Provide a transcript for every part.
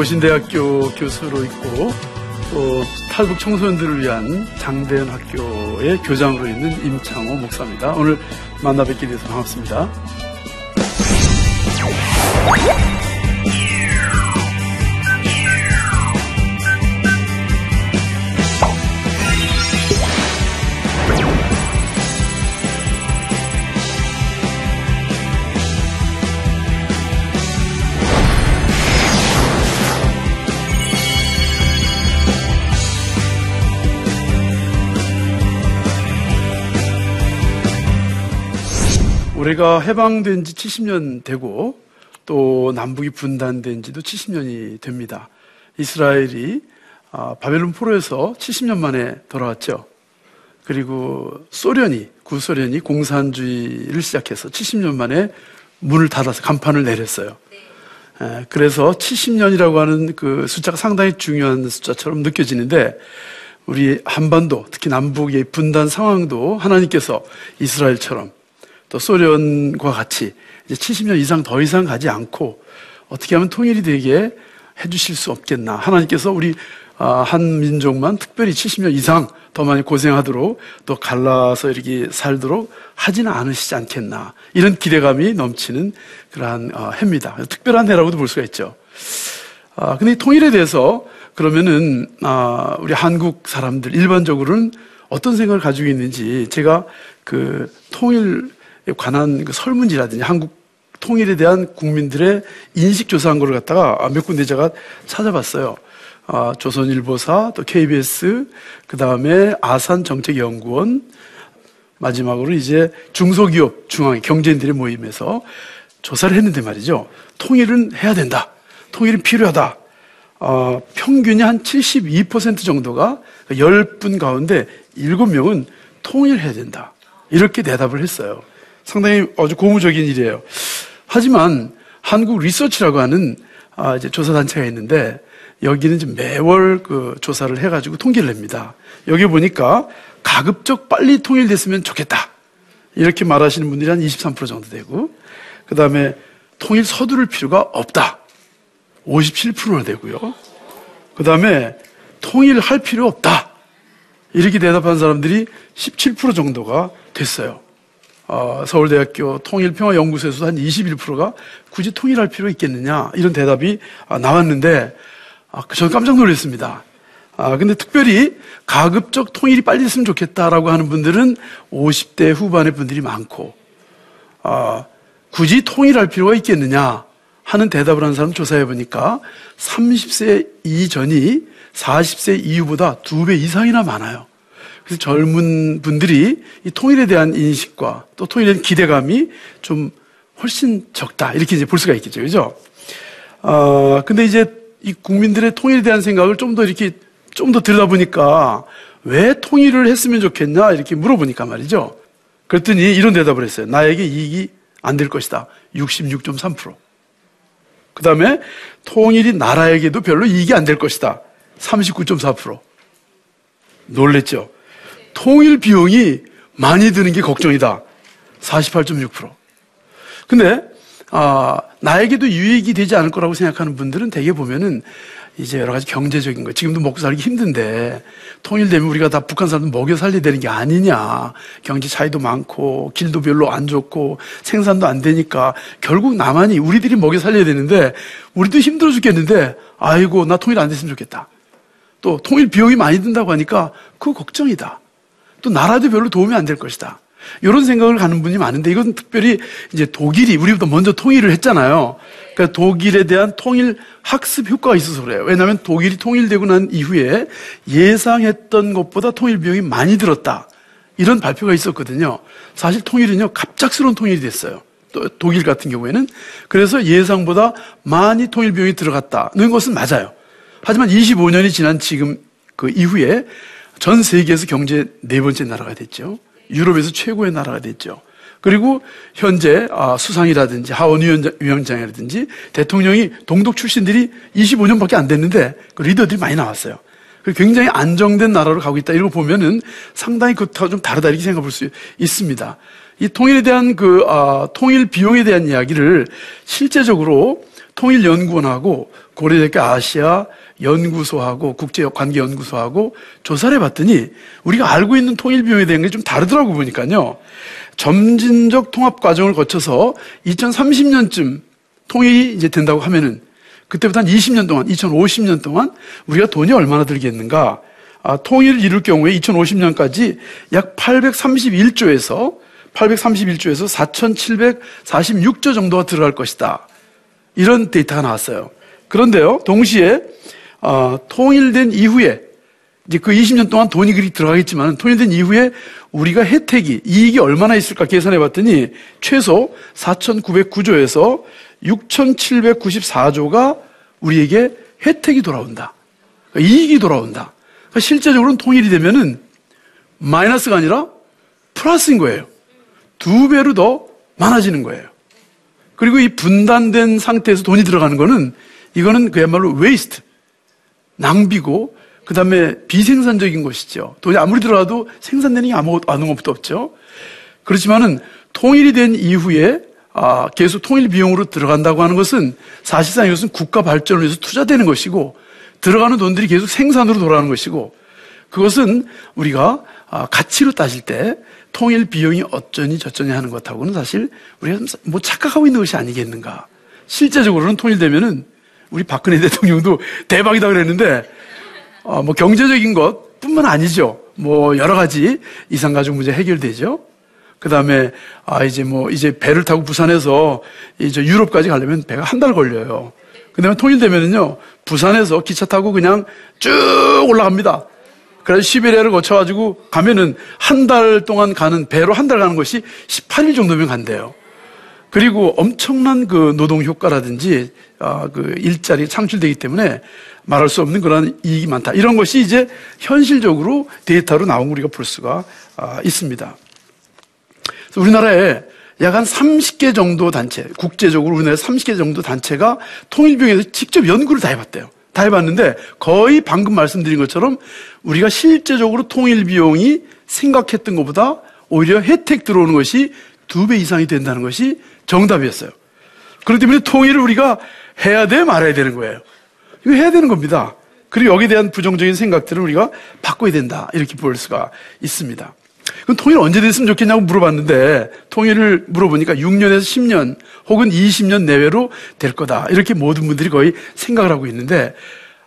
고신대학교 교수로 있고 또 탈북 청소년들을 위한 장대현 학교의 교장으로 있는 임창호 목사입니다. 오늘 만나 뵙게 돼서 반갑습니다. 우리가 해방된 지 70년 되고 또 남북이 분단된 지도 70년이 됩니다. 이스라엘이 아, 바벨론 포로에서 70년 만에 돌아왔죠. 그리고 소련이, 구소련이 공산주의를 시작해서 70년 만에 문을 닫아서 간판을 내렸어요. 그래서 70년이라고 하는 그 숫자가 상당히 중요한 숫자처럼 느껴지는데 우리 한반도, 특히 남북의 분단 상황도 하나님께서 이스라엘처럼 또 소련과 같이 이제 70년 이상 더 이상 가지 않고 어떻게 하면 통일이 되게 해주실 수 없겠나. 하나님께서 우리 아, 한 민족만 특별히 70년 이상 더 많이 고생하도록 또 갈라서 이렇게 살도록 하지는 않으시지 않겠나. 이런 기대감이 넘치는 그러한 어, 해입니다. 특별한 해라고도 볼 수가 있죠. 아, 근데 통일에 대해서 그러면은 아, 우리 한국 사람들 일반적으로는 어떤 생각을 가지고 있는지 제가 그 통일 관한 그 설문지라든지 한국 통일에 대한 국민들의 인식 조사한 걸 갖다가 몇 군데 제가 찾아봤어요. 아, 조선일보사, 또 KBS, 그 다음에 아산정책연구원, 마지막으로 이제 중소기업 중앙 경제인들의 모임에서 조사를 했는데 말이죠. 통일은 해야 된다. 통일은 필요하다. 어, 평균이 한 72% 정도가 10분 가운데 7명은 통일해야 된다. 이렇게 대답을 했어요. 상당히 아주 고무적인 일이에요. 하지만 한국 리서치라고 하는 아, 이제 조사 단체가 있는데 여기는 이제 매월 그 조사를 해가지고 통계를 냅니다. 여기 보니까 가급적 빨리 통일됐으면 좋겠다. 이렇게 말하시는 분들이 한 23% 정도 되고, 그 다음에 통일 서두를 필요가 없다. 57%나 되고요. 그 다음에 통일할 필요 없다. 이렇게 대답한 사람들이 17% 정도가 됐어요. 어, 서울대학교 통일평화연구소에서 한 21%가 굳이 통일할 필요 있겠느냐 이런 대답이 아, 나왔는데 아, 저는 깜짝 놀랐습니다. 아, 근데 특별히 가급적 통일이 빨리 됐으면 좋겠다라고 하는 분들은 50대 후반의 분들이 많고 아, 굳이 통일할 필요가 있겠느냐 하는 대답을 하는 사람 조사해 보니까 30세 이전이 40세 이후보다 두 배 이상이나 많아요. 그래서 젊은 분들이 이 통일에 대한 인식과 또 통일에 대한 기대감이 좀 훨씬 적다. 이렇게 이제 볼 수가 있겠죠. 그죠? 어, 근데 이제 이 국민들의 통일에 대한 생각을 좀 더 이렇게 좀 더 들여다보니까 왜 통일을 했으면 좋겠냐? 이렇게 물어보니까 말이죠. 그랬더니 이런 대답을 했어요. 나에게 이익이 안 될 것이다. 66.3%. 그 다음에 통일이 나라에게도 별로 이익이 안 될 것이다. 39.4%. 놀랬죠? 통일 비용이 많이 드는 게 걱정이다. 48.6%. 근데 아, 나에게도 유익이 되지 않을 거라고 생각하는 분들은 대개 보면은 이제 여러 가지 경제적인 거 지금도 먹고 살기 힘든데 통일되면 우리가 다 북한 사람들 먹여 살려야 되는 게 아니냐 경제 차이도 많고 길도 별로 안 좋고 생산도 안 되니까 결국 나만이 우리들이 먹여 살려야 되는데 우리도 힘들어 죽겠는데 아이고 나 통일 안 됐으면 좋겠다 또 통일 비용이 많이 든다고 하니까 그거 걱정이다 또 나라도 별로 도움이 안 될 것이다 이런 생각을 가는 분이 많은데 이건 특별히 이제 독일이 우리보다 먼저 통일을 했잖아요. 그러니까 독일에 대한 통일 학습 효과가 있어서 그래요. 왜냐하면 독일이 통일되고 난 이후에 예상했던 것보다 통일 비용이 많이 들었다. 이런 발표가 있었거든요. 사실 통일은요, 갑작스러운 통일이 됐어요. 또 독일 같은 경우에는. 그래서 예상보다 많이 통일 비용이 들어갔다는 것은 맞아요. 하지만 25년이 지난 지금 그 이후에 전 세계에서 경제 네 번째 나라가 됐죠. 유럽에서 최고의 나라가 됐죠. 그리고 현재 아, 수상이라든지 하원 위원장이라든지 대통령이 동독 출신들이 25년밖에 안 됐는데 그 리더들이 많이 나왔어요. 굉장히 안정된 나라로 가고 있다. 거 보면은 상당히 그것과 좀 다르다 이렇게 생각해 볼수 있습니다. 이 통일에 대한 그 아, 통일 비용에 대한 이야기를 실제적으로 통일연구원하고 고려대학교 아시아 연구소하고 국제관계연구소하고 조사를 해봤더니 우리가 알고 있는 통일 비용에 대한 게 좀 다르더라고 보니까요. 점진적 통합 과정을 거쳐서 2030년쯤 통일이 이제 된다고 하면은 그때부터 한 20년 동안, 2050년 동안 우리가 돈이 얼마나 들겠는가? 아, 통일을 이룰 경우에 2050년까지 약 831조에서 831조에서 4,746조 정도가 들어갈 것이다. 이런 데이터가 나왔어요. 그런데요, 동시에 어, 통일된 이후에 이제 그 20년 동안 돈이 그리 들어가겠지만 통일된 이후에 우리가 혜택이 이익이 얼마나 있을까 계산해 봤더니 최소 4,909조에서 6,794조가 우리에게 혜택이 돌아온다. 그러니까 이익이 돌아온다. 그러니까 실제적으로는 통일이 되면은 마이너스가 아니라 플러스인 거예요. 두 배로 더 많아지는 거예요. 그리고 이 분단된 상태에서 돈이 들어가는 거는 이거는 그야말로 waste. 낭비고 그 다음에 비생산적인 것이죠. 돈이 아무리 들어가도 생산되는 게 아무것도 아무것도 없죠. 그렇지만은 통일이 된 이후에 아, 계속 통일 비용으로 들어간다고 하는 것은 사실상 이것은 국가 발전을 위해서 투자되는 것이고 들어가는 돈들이 계속 생산으로 돌아가는 것이고 그것은 우리가 아, 가치로 따질 때 통일 비용이 어쩌니 저쩌니 하는 것하고는 사실 우리가 뭐 착각하고 있는 것이 아니겠는가. 실제적으로는 통일되면은 우리 박근혜 대통령도 대박이다 그랬는데 어, 뭐 경제적인 것 뿐만 아니죠. 뭐 여러 가지 이상가족 문제 해결되죠. 그 다음에 아 이제 뭐 이제 배를 타고 부산에서 이제 유럽까지 가려면 배가 한 달 걸려요. 그다음에 통일되면은요 부산에서 기차 타고 그냥 쭉 올라갑니다. 그래서 시베리아를 거쳐가지고 가면은 한 달 동안 가는 배로 한 달 가는 것이 18일 정도면 간대요. 그리고 엄청난 그 노동 효과라든지 어, 그 일자리 창출되기 때문에 말할 수 없는 그런 이익이 많다. 이런 것이 이제 현실적으로 데이터로 나온 우리가 볼 수가 어, 있습니다. 우리나라에 약한 30개 정도 단체, 국제적으로 우리나라에 30개 정도 단체가 통일병에서 직접 연구를 다 해봤대요. 다 해봤는데 거의 방금 말씀드린 것처럼 우리가 실제적으로 통일 비용이 생각했던 것보다 오히려 혜택 들어오는 것이 두 배 이상이 된다는 것이 정답이었어요. 그렇기 때문에 통일을 우리가 해야 돼 말아야 되는 거예요. 이거 해야 되는 겁니다. 그리고 여기에 대한 부정적인 생각들을 우리가 바꿔야 된다. 이렇게 볼 수가 있습니다. 그럼 통일 언제 됐으면 좋겠냐고 물어봤는데 통일을 물어보니까 6년에서 10년 혹은 20년 내외로 될 거다. 이렇게 모든 분들이 거의 생각을 하고 있는데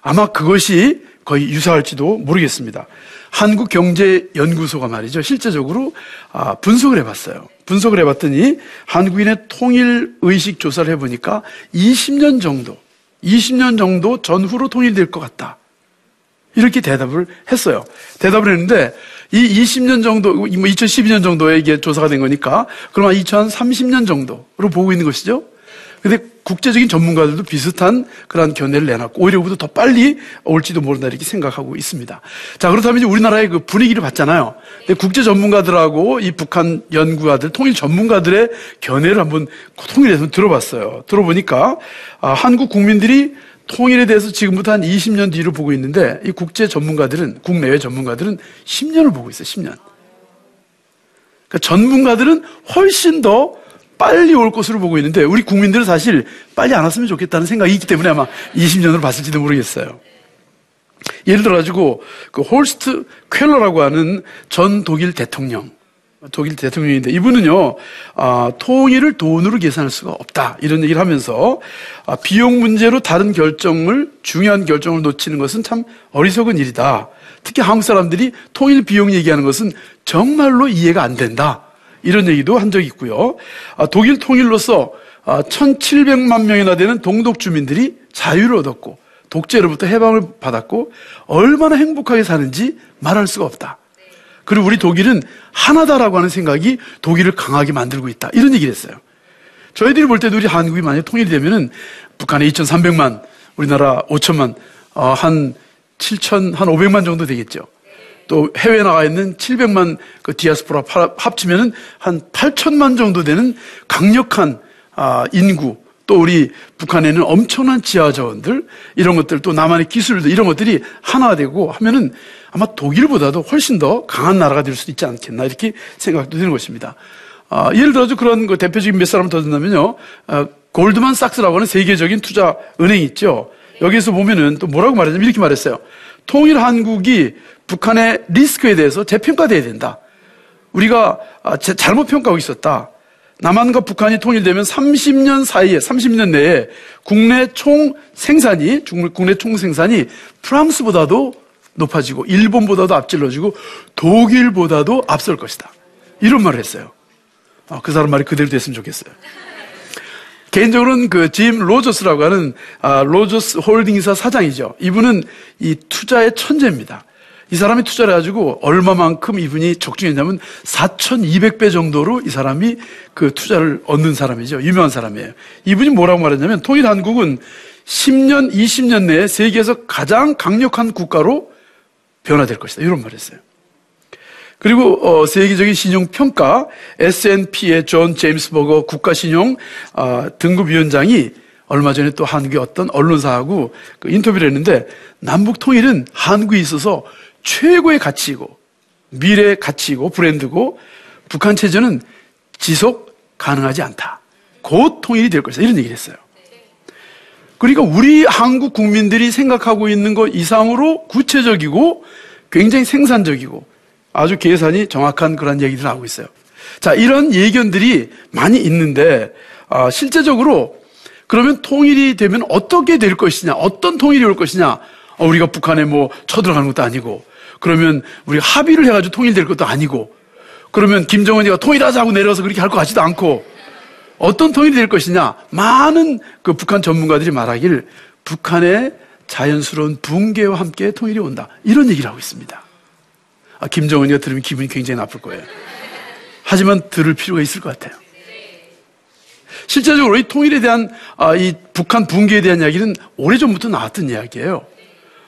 아마 그것이 거의 유사할지도 모르겠습니다. 한국경제연구소가 말이죠. 실제적으로 아, 분석을 해봤어요. 분석을 해봤더니 한국인의 통일 의식 조사를 해보니까 20년 정도, 20년 정도 전후로 통일될 것 같다. 이렇게 대답을 했어요. 대답을 했는데 이 20년 정도, 뭐 2012년 정도에 이게 조사가 된 거니까 그러면 2030년 정도로 보고 있는 것이죠. 근데 국제적인 전문가들도 비슷한 그런 견해를 내놨고 오히려 우리도 더 빨리 올지도 모른다 이렇게 생각하고 있습니다. 자 그렇다면 이제 우리나라의 그 분위기를 봤잖아요. 근데 국제 전문가들하고 이 북한 연구가들 통일 전문가들의 견해를 한번 통일해서 들어봤어요. 들어보니까 아, 한국 국민들이 통일에 대해서 지금부터 한 20년 뒤로 보고 있는데 이 국제 전문가들은 국내외 전문가들은 10년을 보고 있어요. 10년. 그러니까 전문가들은 훨씬 더 빨리 올 것으로 보고 있는데 우리 국민들은 사실 빨리 안 왔으면 좋겠다는 생각이 있기 때문에 아마 20년으로 봤을지도 모르겠어요. 예를 들어 가지고 그 호르스트 쾰러라고 하는 전 독일 대통령 독일 대통령인데 이분은요 아, 통일을 돈으로 계산할 수가 없다 이런 얘기를 하면서 아, 비용 문제로 다른 결정을 중요한 결정을 놓치는 것은 참 어리석은 일이다. 특히 한국 사람들이 통일 비용 얘기하는 것은 정말로 이해가 안 된다. 이런 얘기도 한 적이 있고요. 아, 독일 통일로서 아, 1,700만 명이나 되는 동독 주민들이 자유를 얻었고 독재로부터 해방을 받았고 얼마나 행복하게 사는지 말할 수가 없다. 그리고 우리 독일은 하나다라고 하는 생각이 독일을 강하게 만들고 있다. 이런 얘기를 했어요. 저희들이 볼 때도 우리 한국이 만약에 통일이 되면은 북한에 2,300만, 우리나라 5천만, 어, 한 7천, 한 500만 정도 되겠죠. 또 해외에 나가 있는 700만 그 디아스포라 합치면은 한 8천만 정도 되는 강력한 아, 인구, 또 우리 북한에는 엄청난 지하 자원들 이런 것들 또 남한의 기술들 이런 것들이 하나 되고 하면은 아마 독일보다도 훨씬 더 강한 나라가 될 수도 있지 않겠나 이렇게 생각도 되는 것입니다. 아, 예를 들어서 그런 그 대표적인 몇 사람 더 든다면요. 아, 골드만 삭스라고 하는 세계적인 투자 은행이 있죠. 여기서 보면은 또 뭐라고 말하냐면 이렇게 말했어요. 통일 한국이 북한의 리스크에 대해서 재평가돼야 된다. 우리가 아, 잘못 평가하고 있었다. 남한과 북한이 통일되면 30년 사이에 30년 내에 국내 총 생산이 국내 총 생산이 프랑스보다도 높아지고 일본보다도 앞질러지고 독일보다도 앞설 것이다. 이런 말을 했어요. 아, 그 사람 말이 그대로 됐으면 좋겠어요. 개인적으로는 그 짐 로저스라고 하는 아, 로저스 홀딩사 사장이죠. 이분은 이 투자의 천재입니다. 이 사람이 투자를 해가지고 얼마만큼 이분이 적중했냐면 4,200배 정도로 이 사람이 그 투자를 얻는 사람이죠. 유명한 사람이에요. 이분이 뭐라고 말했냐면 통일 한국은 10년, 20년 내에 세계에서 가장 강력한 국가로 변화될 것이다. 이런 말을 했어요. 그리고 어, 세계적인 신용 평가 S&P의 존 제임스 버거 국가신용 어, 등급위원장이 얼마 전에 또 한국의 어떤 언론사하고 그 인터뷰를 했는데 남북 통일은 한국에 있어서 최고의 가치이고 미래의 가치이고 브랜드고 북한 체제는 지속 가능하지 않다. 곧 통일이 될 것이다. 이런 얘기를 했어요. 그러니까 우리 한국 국민들이 생각하고 있는 것 이상으로 구체적이고 굉장히 생산적이고 아주 계산이 정확한 그런 얘기들을 하고 있어요. 자, 이런 예견들이 많이 있는데, 아, 실제적으로 그러면 통일이 되면 어떻게 될 것이냐, 어떤 통일이 올 것이냐, 어, 우리가 북한에 뭐 쳐들어가는 것도 아니고, 그러면 우리가 합의를 해가지고 통일될 것도 아니고, 그러면 김정은이가 통일하자고 내려서 그렇게 할 것 같지도 않고, 어떤 통일이 될 것이냐, 많은 그 북한 전문가들이 말하길 북한의 자연스러운 붕괴와 함께 통일이 온다. 이런 얘기를 하고 있습니다. 아, 김정은이가 들으면 기분이 굉장히 나쁠 거예요. 하지만 들을 필요가 있을 것 같아요. 실제적으로 이 통일에 대한 아, 이 북한 붕괴에 대한 이야기는 오래전부터 나왔던 이야기예요.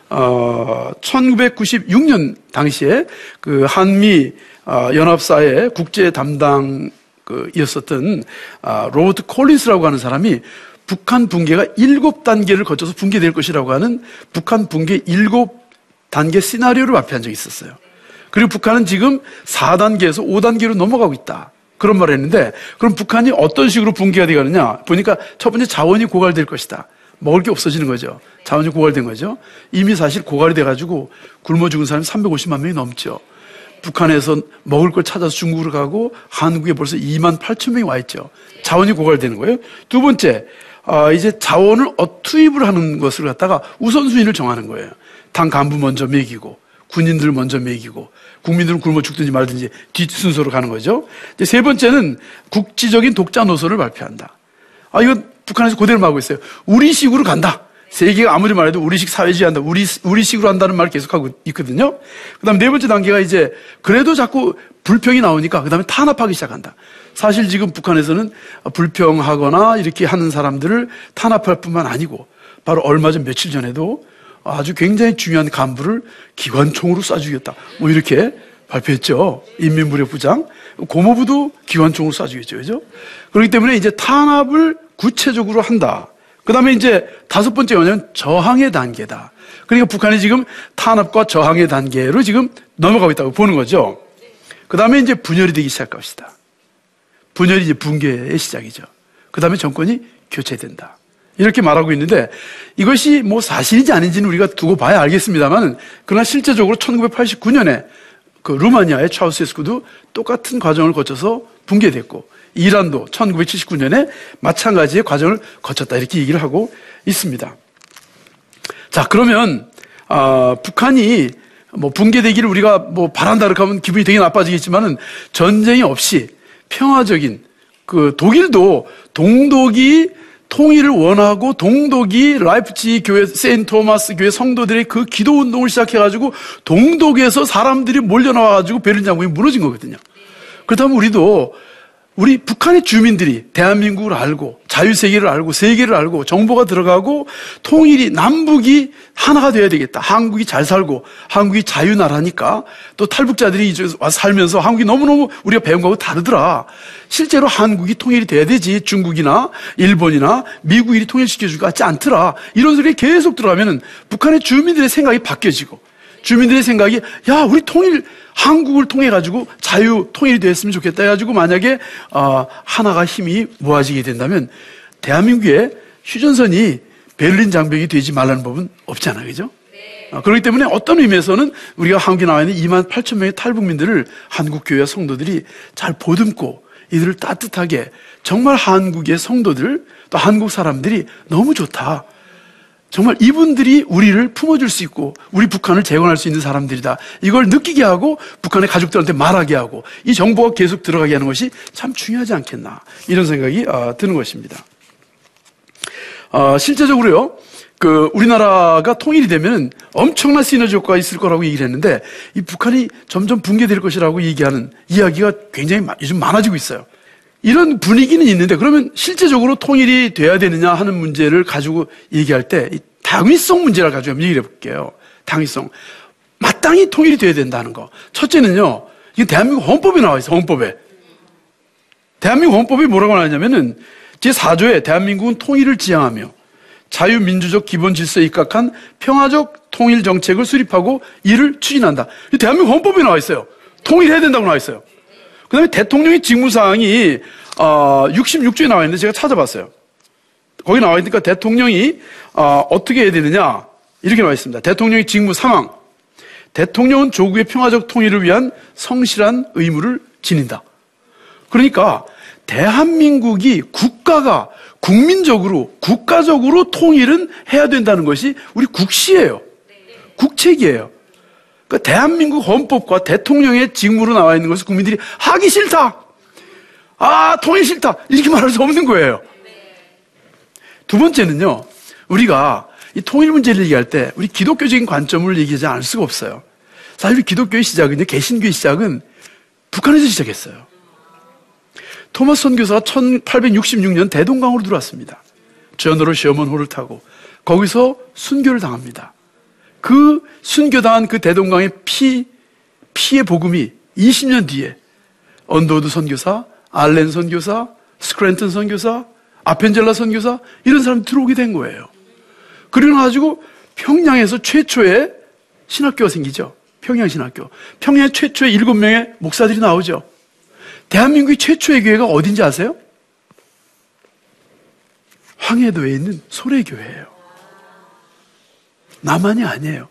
어, 1996년 당시에 그 한미 어, 연합사의 국제 담당 그 이었었던 아, 로버트 콜린스라고 하는 사람이 북한 붕괴가 일곱 단계를 거쳐서 붕괴될 것이라고 하는 북한 붕괴 일곱 단계 시나리오를 발표한 적이 있었어요. 그리고 북한은 지금 4단계에서 5단계로 넘어가고 있다. 그런 말을 했는데 그럼 북한이 어떤 식으로 붕괴가 되가느냐 보니까 첫 번째 자원이 고갈될 것이다. 먹을 게 없어지는 거죠. 자원이 고갈된 거죠. 이미 사실 고갈이 돼가지고 굶어 죽은 사람이 350만 명이 넘죠. 북한에서 먹을 걸 찾아서 중국으로 가고 한국에 벌써 2만 8천 명이 와 있죠. 자원이 고갈되는 거예요. 두 번째, 아, 이제 자원을 어, 투입을 하는 것을 갖다가 우선순위를 정하는 거예요. 당 간부 먼저 먹이고, 군인들 먼저 먹이고, 국민들은 굶어 죽든지 말든지 뒷순서로 가는 거죠. 이제 세 번째는 국지적인 독자 노선을 발표한다. 아, 이거 북한에서 그대로 말하고 있어요. 우리 식으로 간다. 세계가 아무리 말해도 우리식 사회주의 한다. 우리, 우리식으로 한다는 말을 계속하고 있거든요. 그 다음 네 번째 단계가 이제 그래도 자꾸 불평이 나오니까 그 다음에 탄압하기 시작한다. 사실 지금 북한에서는 불평하거나 이렇게 하는 사람들을 탄압할 뿐만 아니고 바로 얼마 전 며칠 전에도 아주 굉장히 중요한 간부를 기관총으로 쏴 죽였다. 뭐 이렇게 발표했죠. 인민무력부장. 고모부도 기관총으로 쏴 죽였죠. 그죠? 그렇기 때문에 이제 탄압을 구체적으로 한다. 그 다음에 이제 다섯 번째 뭐냐면 저항의 단계다. 그러니까 북한이 지금 탄압과 저항의 단계로 지금 넘어가고 있다고 보는 거죠. 그 다음에 이제 분열이 되기 시작할 것이다. 분열이 이제 붕괴의 시작이죠. 그 다음에 정권이 교체된다. 이렇게 말하고 있는데 이것이 뭐 사실인지 아닌지는 우리가 두고 봐야 알겠습니다만 그러나 실제적으로 1989년에 그 루마니아의 차우세스쿠도 똑같은 과정을 거쳐서 붕괴됐고 이란도 1979년에 마찬가지의 과정을 거쳤다 이렇게 얘기를 하고 있습니다. 자 그러면 아, 북한이 뭐 붕괴되기를 우리가 뭐 바란다 그렇게 하면 기분이 되게 나빠지겠지만은 전쟁이 없이 평화적인 그 독일도 동독이 통일을 원하고 동독이 라이프치 교회 세인 토마스 교회 성도들의 그 기도 운동을 시작해 가지고 동독에서 사람들이 몰려 나와 가지고 베를린 장군이 무너진 거거든요. 그렇다면 우리도 우리 북한의 주민들이 대한민국을 알고 자유세계를 알고 세계를 알고 정보가 들어가고 통일이 남북이 하나가 돼야 되겠다. 한국이 잘 살고 한국이 자유나라니까 또 탈북자들이 이제 와서 살면서 한국이 너무너무 우리가 배운 거하고 다르더라. 실제로 한국이 통일이 돼야 되지 중국이나 일본이나 미국이 통일시켜줄 것 같지 않더라. 이런 소리 계속 들어가면 북한의 주민들의 생각이 바뀌어지고 주민들의 생각이 야 우리 통일 한국을 통해 가지고 자유 통일이 됐으면 좋겠다 해가지고 만약에 어, 하나가 힘이 모아지게 된다면 대한민국의 휴전선이 베를린 장벽이 되지 말라는 법은 없잖아요, 그죠? 어, 그렇기 때문에 어떤 의미에서는 우리가 한국에 나와 있는 2만 8천 명의 탈북민들을 한국 교회 성도들이 잘 보듬고 이들을 따뜻하게 정말 한국의 성도들 또 한국 사람들이 너무 좋다. 정말 이분들이 우리를 품어줄 수 있고 우리 북한을 재건할 수 있는 사람들이다. 이걸 느끼게 하고 북한의 가족들한테 말하게 하고 이 정보가 계속 들어가게 하는 것이 참 중요하지 않겠나 이런 생각이 어, 드는 것입니다. 어, 실제적으로요. 그 우리나라가 통일이 되면 엄청난 시너지 효과가 있을 거라고 얘기를 했는데 이 북한이 점점 붕괴될 것이라고 얘기하는 이야기가 굉장히 요즘 많아지고 있어요. 이런 분위기는 있는데 그러면 실제적으로 통일이 돼야 되느냐 하는 문제를 가지고 얘기할 때 당위성 문제를 가지고 한번 얘기를 해볼게요. 당위성. 마땅히 통일이 돼야 된다는 거. 첫째는요, 이게 대한민국 헌법에 나와 있어요, 헌법에. 대한민국 헌법이 뭐라고 나왔냐면은 제4조에 대한민국은 통일을 지향하며 자유민주적 기본 질서에 입각한 평화적 통일 정책을 수립하고 이를 추진한다. 대한민국 헌법에 나와 있어요. 통일해야 된다고 나와 있어요. 그 다음에 대통령의 직무사항이 어, 66조에 나와 있는데 제가 찾아봤어요. 거기 나와 있으니까 대통령이 어, 어떻게 해야 되느냐 이렇게 나와 있습니다. 대통령의 직무 상황. 대통령은 조국의 평화적 통일을 위한 성실한 의무를 지닌다. 그러니까 대한민국이 국가가 국민적으로 국가적으로 통일은 해야 된다는 것이 우리 국시예요. 국책이에요. 그 대한민국 헌법과 대통령의 직무로 나와 있는 것을 국민들이 하기 싫다. 아, 통일 싫다. 이렇게 말할 수 없는 거예요. 두 번째는요, 우리가 이 통일 문제를 얘기할 때 우리 기독교적인 관점을 얘기하지 않을 수가 없어요. 사실 기독교의 시작은, 개신교의 시작은 북한에서 시작했어요. 토마스 선교사가 1866년 대동강으로 들어왔습니다. 전으로 시어먼 호를 타고 거기서 순교를 당합니다. 그 순교당한 그 대동강의 피, 피의 복음이 20년 뒤에 언더우드 선교사, 알렌 선교사, 스크랜턴 선교사, 아펜젤러 선교사 이런 사람 들어오게 된 거예요. 그리고 나가지고 평양에서 최초의 신학교가 생기죠. 평양 신학교. 평양 최초의 일곱 명의 목사들이 나오죠. 대한민국의 최초의 교회가 어딘지 아세요? 황해도에 있는 소래교회예요. 남한이 아니에요.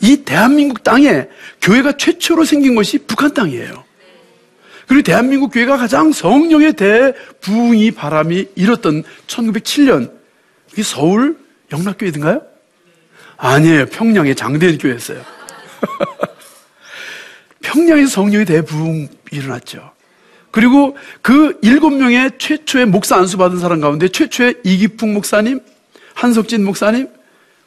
이 대한민국 땅에 교회가 최초로 생긴 것이 북한 땅이에요. 그리고 대한민국 교회가 가장 성령의 대부흥이 바람이 일었던 1907년, 그게 서울 영락교회든가요? 아니에요. 평양의 장대현 교회였어요. 평양에서 성령의 대부흥이 일어났죠. 그리고 그 일곱 명의 최초의 목사 안수 받은 사람 가운데 최초의 이기풍 목사님, 한석진 목사님,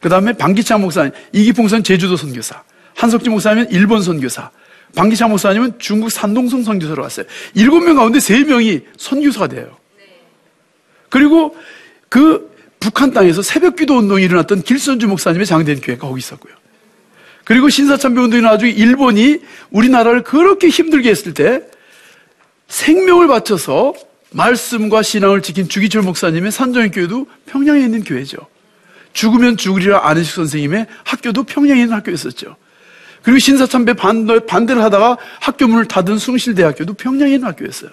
그 다음에 방기창 목사님, 이기풍 목사님 제주도 선교사, 한석진 목사님은 일본 선교사, 방기창 목사님은 중국 산동성 선교사로 왔어요. 일곱 명 가운데 세 명이 선교사가 돼요. 그리고 그 북한 땅에서 새벽 기도 운동이 일어났던 길선주 목사님의 장대인 교회가 거기 있었고요. 그리고 신사참배 운동이 나중에 일본이 우리나라를 그렇게 힘들게 했을 때 생명을 바쳐서 말씀과 신앙을 지킨 주기철 목사님의 산정인 교회도 평양에 있는 교회죠. 죽으면 죽으리라 안혜식 선생님의 학교도 평양에 있는 학교였었죠. 그리고 신사참배 반대를 하다가 학교 문을 닫은 숭실대학교도 평양에 있는 학교였어요.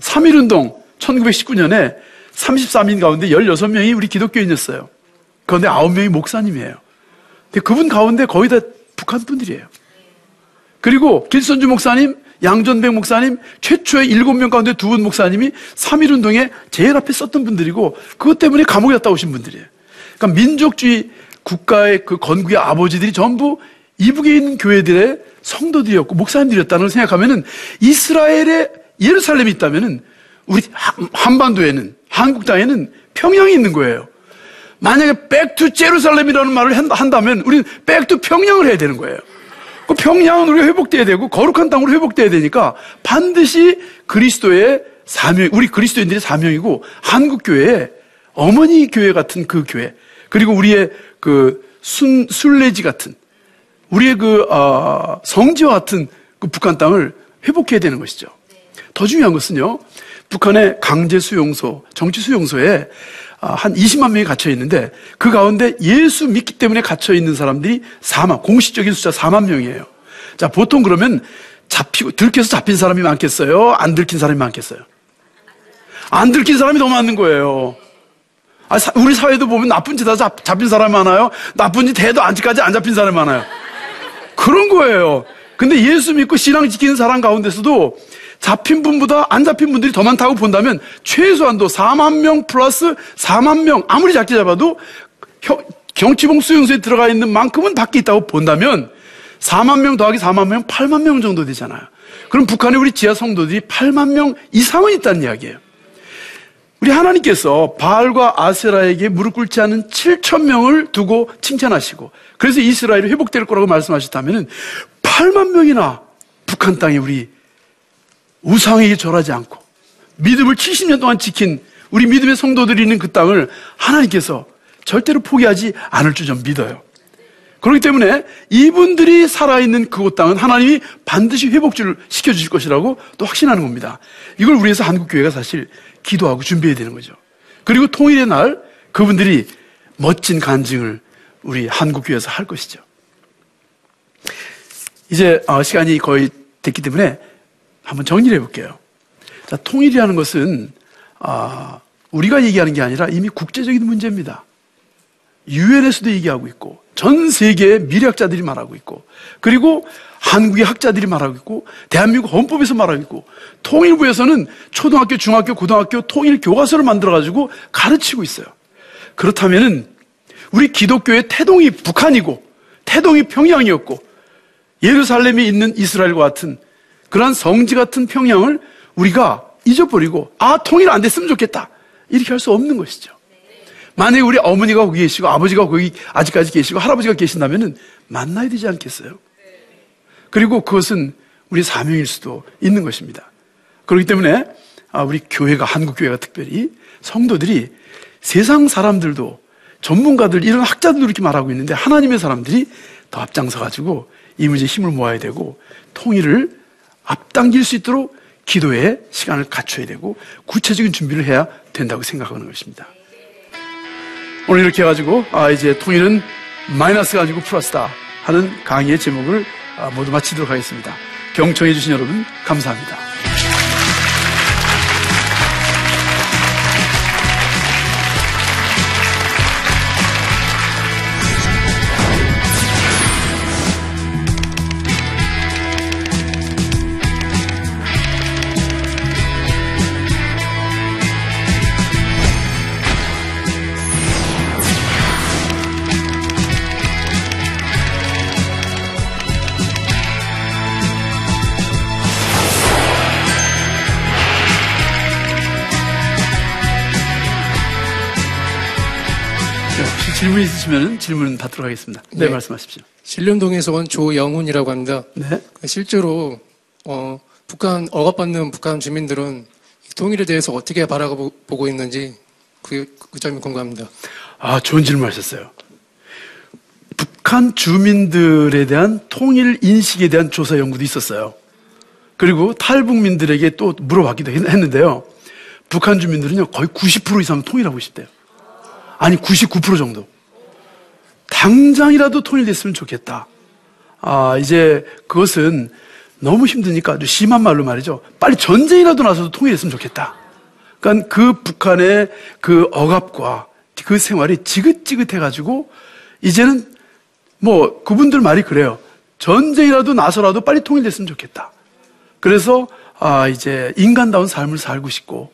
3.1운동 1919년에 33인 가운데 16명이 우리 기독교인이었어요. 그런데 9명이 목사님이에요. 근데 그분 가운데 거의 다 북한 분들이에요. 그리고 길선주 목사님, 양전백 목사님, 최초의 7명 가운데 두 분 목사님이 3.1운동에 제일 앞에 섰던 분들이고 그것 때문에 감옥에 갔다 오신 분들이에요. 그러니까 민족주의 국가의 그 건국의 아버지들이 전부 이북에 있는 교회들의 성도들이었고 목사님들이었다는 걸 생각하면은 이스라엘의 예루살렘이 있다면은 우리 한반도에는 한국 땅에는 평양이 있는 거예요. 만약에 Back to Jerusalem이라는 말을 한다면 우리는 Back to 평양을 해야 되는 거예요. 그 평양은 우리가 회복돼야 되고 거룩한 땅으로 회복돼야 되니까 반드시 그리스도의 사명, 우리 그리스도인들의 사명이고 한국 교회의 어머니 교회 같은 그 교회 그리고 우리의 그 순, 순례지 같은 우리의 그 어, 성지와 같은 그 북한 땅을 회복해야 되는 것이죠. 더 중요한 것은요. 북한의 강제 수용소, 정치 수용소에 아, 한 20만 명이 갇혀 있는데 그 가운데 예수 믿기 때문에 갇혀 있는 사람들이 4만, 공식적인 숫자 4만 명이에요. 자, 보통 그러면 잡히고, 들켜서 잡힌 사람이 많겠어요? 안 들킨 사람이 많겠어요? 안 들킨 사람이 더 많은 거예요. 아, 우리 사회도 보면 나쁜 짓 하다 잡힌 사람이 많아요? 나쁜 짓 해도 아직까지 안 잡힌 사람이 많아요. 그런 거예요. 근데 예수 믿고 신앙 지키는 사람 가운데서도 잡힌 분보다 안 잡힌 분들이 더 많다고 본다면 최소한도 4만 명 플러스 4만 명 아무리 작게 잡아도 경치봉 수용소에 들어가 있는 만큼은 밖에 있다고 본다면 4만 명 더하기 4만 명 8만 명 정도 되잖아요. 그럼 북한에 우리 지하 성도들이 8만 명 이상은 있다는 이야기예요. 우리 하나님께서 바알과 아세라에게 무릎 꿇지 않은 7천 명을 두고 칭찬하시고 그래서 이스라엘이 회복될 거라고 말씀하셨다면 8만 명이나 북한 땅에 우리 우상에게 절하지 않고 믿음을 70년 동안 지킨 우리 믿음의 성도들이 있는 그 땅을 하나님께서 절대로 포기하지 않을 줄 좀 믿어요. 그렇기 때문에 이분들이 살아있는 그곳 땅은 하나님이 반드시 회복주를 시켜주실 것이라고 또 확신하는 겁니다. 이걸 우리에서 한국교회가 사실 기도하고 준비해야 되는 거죠. 그리고 통일의 날 그분들이 멋진 간증을 우리 한국교회에서 할 것이죠. 이제 어, 시간이 거의 됐기 때문에 한번 정리를 해볼게요. 자, 통일이라는 것은 아, 우리가 얘기하는 게 아니라 이미 국제적인 문제입니다. 유엔에서도 얘기하고 있고 전 세계의 미래학자들이 말하고 있고 그리고 한국의 학자들이 말하고 있고 대한민국 헌법에서 말하고 있고 통일부에서는 초등학교, 중학교, 고등학교 통일 교과서를 만들어 가지고 가르치고 있어요. 그렇다면은 우리 기독교의 태동이 북한이고 태동이 평양이었고 예루살렘에 있는 이스라엘과 같은 그러한 성지 같은 평양을 우리가 잊어버리고 아 통일 안 됐으면 좋겠다 이렇게 할 수 없는 것이죠. 만약에 우리 어머니가 거기 계시고 아버지가 거기 아직까지 계시고 할아버지가 계신다면 만나야 되지 않겠어요? 그리고 그것은 우리 사명일 수도 있는 것입니다. 그렇기 때문에 아, 우리 교회가 한국 교회가 특별히 성도들이 세상 사람들도 전문가들 이런 학자들도 이렇게 말하고 있는데 하나님의 사람들이 더 앞장서 가지고 이 문제에 힘을 모아야 되고 통일을 앞당길 수 있도록 기도에 시간을 갖춰야 되고 구체적인 준비를 해야 된다고 생각하는 것입니다. 오늘 이렇게 해가지고 아 이제 통일은 마이너스가 아니고 플러스다 하는 강의의 제목을 아, 모두 마치도록 하겠습니다. 경청해 주신 여러분 감사합니다. 있으시면 질문 받도록 하겠습니다. 네, 네. 말씀하십시오. 신림동에서 온 조영훈이라고 합니다. 네. 실제로 어, 북한 억압받는 북한 주민들은 통일에 대해서 어떻게 바라보고 있는지 그, 그 점이 궁금합니다. 아, 좋은 질문 하셨어요. 북한 주민들에 대한 통일 인식에 대한 조사 연구도 있었어요. 그리고 탈북민들에게 또 물어봤기도 했는데요. 북한 주민들은요, 거의 90% 이상 통일하고 싶대요. 아니 99% 정도. 당장이라도 통일됐으면 좋겠다. 아, 이제 그것은 너무 힘드니까 아주 심한 말로 말이죠. 빨리 전쟁이라도 나서도 통일했으면 좋겠다. 그러니까 그 북한의 그 억압과 그 생활이 지긋지긋해가지고 이제는 뭐 그분들 말이 그래요. 전쟁이라도 나서라도 빨리 통일됐으면 좋겠다. 그래서 아 이제 인간다운 삶을 살고 싶고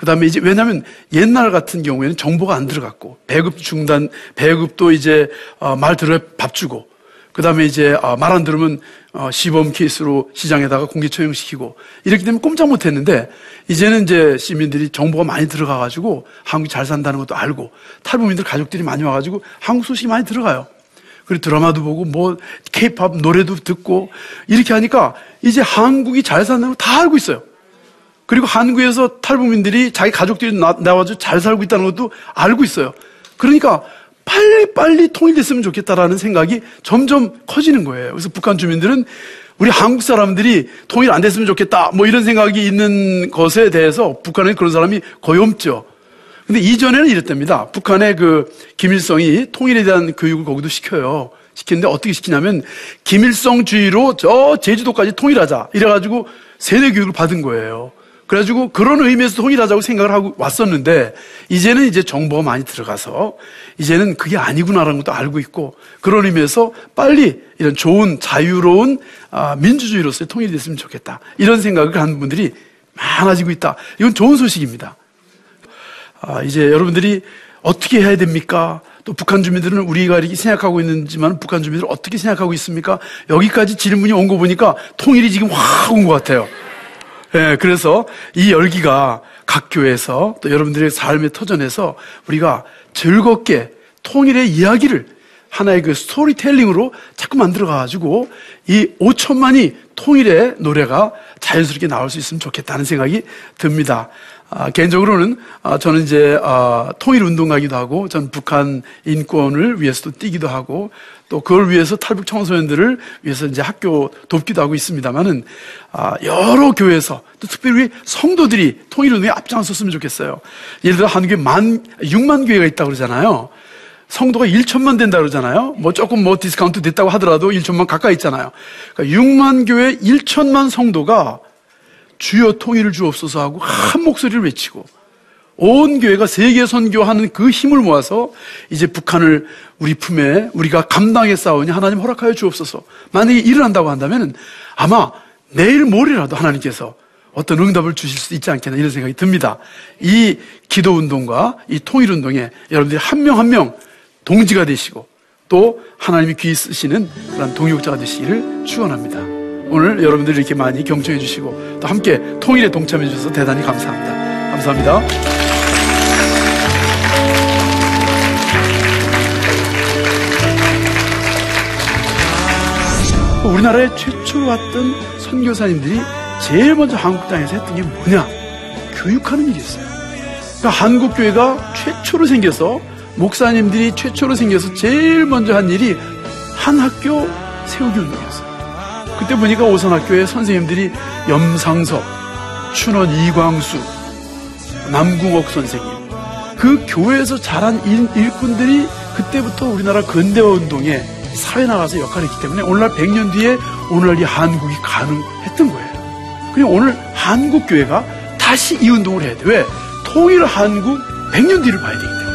그 다음에 이제 왜냐하면 옛날 같은 경우에는 정보가 안 들어갔고 배급 중단 배급도 이제 어, 말 들어 밥 주고 그 다음에 이제 어, 말안 들으면 어, 시범 케이스로 시장에다가 공개 처형시키고 이렇게 되면 꼼짝 못했는데 이제는 이제 시민들이 정보가 많이 들어가가지고 한국이 잘 산다는 것도 알고 탈북민들 가족들이 많이 와가지고 한국 소식이 많이 들어가요. 그리고 드라마도 보고 뭐 케이팝 노래도 듣고 이렇게 하니까 이제 한국이 잘 산다는 걸 다 알고 있어요. 그리고 한국에서 탈북민들이 자기 가족들이 나, 나와서 잘 살고 있다는 것도 알고 있어요. 그러니까 빨리빨리 통일됐으면 좋겠다라는 생각이 점점 커지는 거예요. 그래서 북한 주민들은 우리 한국 사람들이 통일 안 됐으면 좋겠다 뭐 이런 생각이 있는 것에 대해서 북한에 그런 사람이 거의 없죠. 근데 이전에는 이랬답니다. 북한의 그 김일성이 통일에 대한 교육을 거기도 시켜요. 시키는데 어떻게 시키냐면 김일성주의로 저 제주도까지 통일하자. 이래가지고 세대 교육을 받은 거예요. 그래가지고 그런 의미에서 통일하자고 생각을 하고 왔었는데 이제는 이제 정보가 많이 들어가서 이제는 그게 아니구나라는 것도 알고 있고 그런 의미에서 빨리 이런 좋은 자유로운 아, 민주주의로서의 통일이 됐으면 좋겠다. 이런 생각을 하는 분들이 많아지고 있다. 이건 좋은 소식입니다. 아, 이제 여러분들이 어떻게 해야 됩니까? 또 북한 주민들은 우리가 이렇게 생각하고 있는지만 북한 주민들 은 어떻게 생각하고 있습니까? 여기까지 질문이 온 거 보니까 통일이 지금 확 온 것 같아요. 예, 그래서 이 열기가 각 교회에서 또 여러분들의 삶의 터전에서 우리가 즐겁게 통일의 이야기를 하나의 그 스토리텔링으로 자꾸 만들어가지고 이 5천만이 통일의 노래가 자연스럽게 나올 수 있으면 좋겠다는 생각이 듭니다. 아, 개인적으로는 아, 저는 이제 아, 통일 운동가기도 하고 전 북한 인권을 위해서도 뛰기도 하고 또 그걸 위해서 탈북 청소년들을 위해서 이제 학교 돕기도 하고 있습니다만은 아, 여러 교회에서 또 특별히 성도들이 통일 운동에 앞장섰으면 좋겠어요. 예를 들어 한국에 만 6만 교회가 있다고 그러잖아요. 성도가 1천만 된다 그러잖아요. 뭐 조금 뭐 디스카운트 됐다고 하더라도 1천만 가까이 있잖아요. 그러니까 6만 교회 1천만 성도가 주여 통일을 주옵소서 하고 한 목소리를 외치고 온 교회가 세계 선교하는 그 힘을 모아서 이제 북한을 우리 품에 우리가 감당해 싸우니 하나님 허락하여 주옵소서. 만약에 일어난다고 한다면 아마 내일 모레라도 하나님께서 어떤 응답을 주실 수 있지 않겠나 이런 생각이 듭니다. 이 기도 운동과 이 통일 운동에 여러분들이 한 명 한 명 동지가 되시고 또 하나님이 귀 쓰시는 그런 동역자가 되시기를 축원합니다. 오늘 여러분들이 이렇게 많이 경청해 주시고 또 함께 통일에 동참해 주셔서 대단히 감사합니다. 감사합니다. 우리나라에 최초로 왔던 선교사님들이 제일 먼저 한국 땅에서 했던 게 뭐냐? 교육하는 일이었어요. 그러니까 한국 교회가 최초로 생겨서 목사님들이 최초로 생겨서 제일 먼저 한 일이 한 학교 세우기 운동이었어요. 그때 보니까 오산학교의 선생님들이 염상섭, 춘원 이광수, 남궁옥 선생님, 그 교회에서 자란 일, 일꾼들이 그때부터 우리나라 근대화 운동에 사회 나가서 역할을 했기 때문에 오늘날 100년 뒤에 오늘날 이 한국이 가능했던 거예요. 그리고 오늘 한국 교회가 다시 이 운동을 해야 돼. 왜? 통일 한국 100년 뒤를 봐야 되기 때문에.